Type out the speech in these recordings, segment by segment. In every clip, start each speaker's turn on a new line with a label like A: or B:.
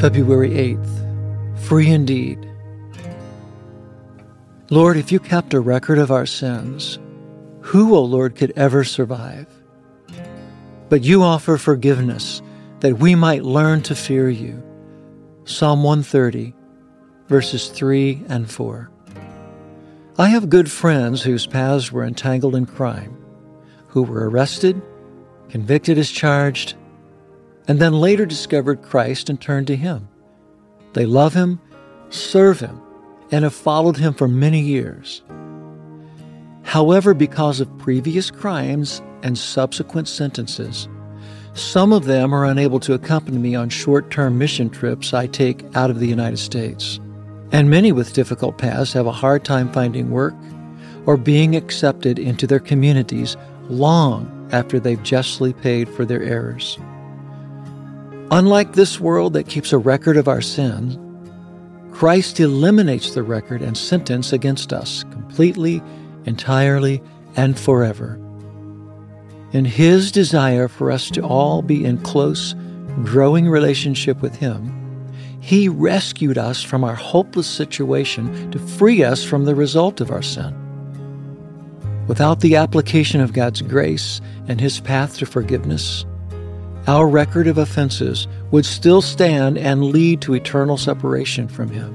A: February 8th, free indeed. Lord, if you kept a record of our sins, who, O Lord, could ever survive? But you offer forgiveness that we might learn to fear you. Psalm 130, verses 3 and 4. I have good friends whose paths were entangled in crime, who were arrested, convicted as charged, and then later discovered Christ and turned to Him. They love Him, serve Him, and have followed Him for many years. However, because of previous crimes and subsequent sentences, some of them are unable to accompany me on short term mission trips I take out of the United States. And many with difficult paths have a hard time finding work or being accepted into their communities long after they've justly paid for their errors. Unlike this world that keeps a record of our sins, Christ eliminates the record and sentence against us completely, entirely, and forever. In His desire for us to all be in close, growing relationship with Him, He rescued us from our hopeless situation to free us from the result of our sin. Without the application of God's grace and His path to forgiveness, our record of offenses would still stand and lead to eternal separation from Him.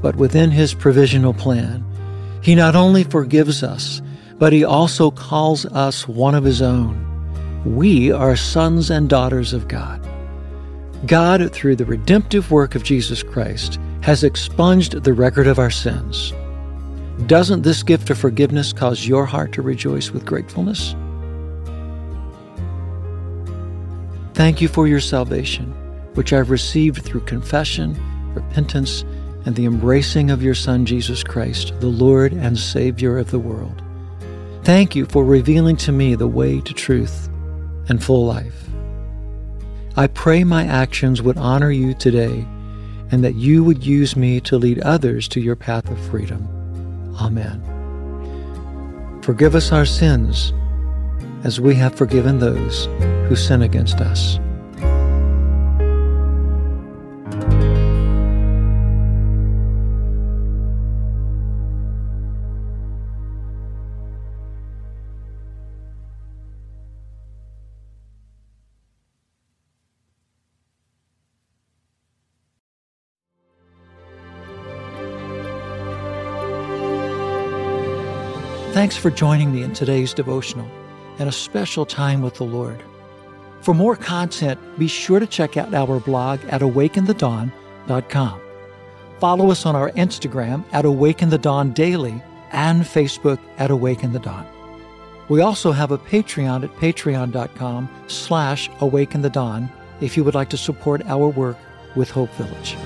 A: But within His provisional plan, He not only forgives us, but He also calls us one of His own. We are sons and daughters of God. God, through the redemptive work of Jesus Christ, has expunged the record of our sins. Doesn't this gift of forgiveness cause your heart to rejoice with gratefulness? Thank you for your salvation, which I've received through confession, repentance, and the embracing of your Son, Jesus Christ, the Lord and Savior of the world. Thank you for revealing to me the way to truth and full life. I pray my actions would honor you today and that you would use me to lead others to your path of freedom. Amen. Forgive us our sins as we have forgiven those who sin against us. Thanks for joining me in today's devotional and a special time with the Lord. For more content, be sure to check out our blog at awakeinthedawn.com. Follow us on our Instagram at Awake In The Dawn Daily and Facebook at Awake In The Dawn. We also have a Patreon at patreon.com slash awake in the dawn if you would like to support our work with Hope Village.